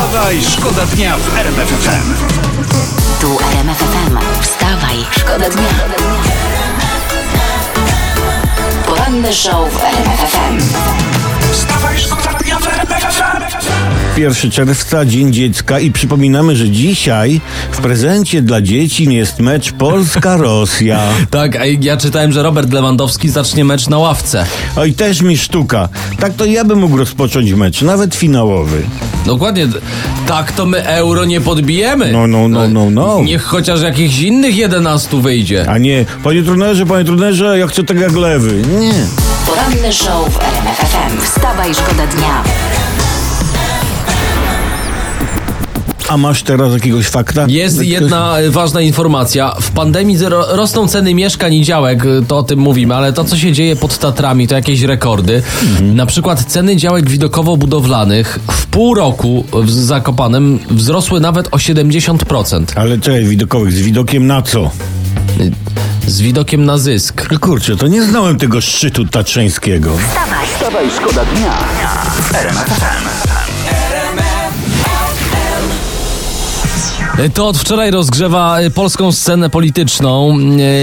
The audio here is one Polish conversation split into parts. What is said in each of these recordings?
Wstawaj, szkoda dnia w RMF FM. Tu RMF FM. Wstawaj, szkoda dnia. Poranny show w RMF FM. Wstawaj, szkoda dnia w RMF FM. 1 czerwca, Dzień Dziecka i przypominamy, że dzisiaj w prezencie dla dzieci jest mecz Polska-Rosja. Tak, a ja czytałem, że Robert Lewandowski zacznie mecz na ławce. Oj, też mi sztuka. Tak to ja bym mógł rozpocząć mecz, nawet finałowy. Dokładnie, tak to my euro nie podbijemy. No, no, no, no, no. Niech chociaż jakichś innych 11 wyjdzie. A nie, panie trenerze, panie trenerze, ja chcę tak jak lewy. Nie. Poranny show w RMF FM. Wstawaj, szkoda dnia. A masz teraz jakiegoś fakta? Jest jedna e, ważna informacja. W pandemii rosną ceny mieszkań i działek, e, to o tym mówimy, ale to, co się dzieje pod Tatrami, to jakieś rekordy. Na przykład ceny działek widokowo-budowlanych w pół roku w Zakopanem wzrosły nawet o 70%. Ale czekaj, widokowych, z widokiem na co? Z widokiem na zysk. No Kurczę, to nie znałem tego szczytu tatrzańskiego. Wstawaj, szkoda dnia w To od wczoraj rozgrzewa e, polską scenę polityczną.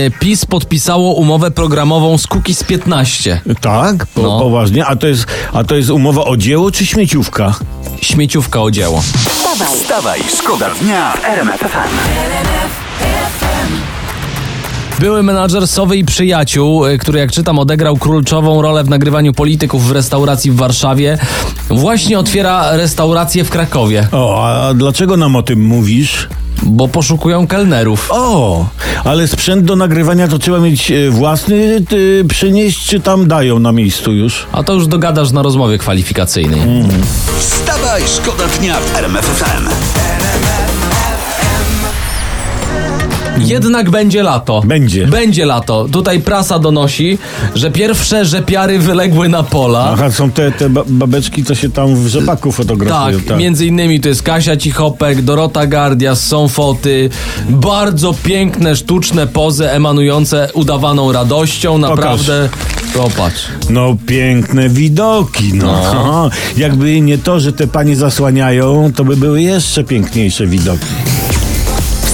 E, PiS podpisało umowę programową z Kukiz 15. Tak? Po, No. Poważnie? A to, jest, a to jest umowa o dzieło czy śmieciówka? Śmieciówka o dzieło. Wstawaj, Wstawaj, szkoda dnia w RMF FM. Były menadżer Sowy i Przyjaciół, y, który jak czytam odegrał kluczową rolę w nagrywaniu polityków w restauracji w Warszawie, właśnie otwiera restaurację w Krakowie, O, a dlaczego nam o tym mówisz? bo poszukują kelnerów. O, ale sprzęt do nagrywania to trzeba mieć e, własny, ty, przynieść, czy tam dają na miejscu już? A to już dogadasz na rozmowie kwalifikacyjnej. Wstawaj, szkoda dnia w RMF Jednak będzie lato. Będzie. Będzie lato. Tutaj prasa donosi, że pierwsze rzepiary wyległy na pola. Aha, są te, te ba- babeczki, co się tam w rzepaku Tak, fotografują. między innymi to jest Kasia Cichopek, Dorota Gardias, są foty, bardzo piękne, sztuczne pozy emanujące udawaną radością, naprawdę. Popatrz. No piękne widoki, no. Aha, Jakby nie to, że te panie zasłaniają, to by były jeszcze piękniejsze widoki.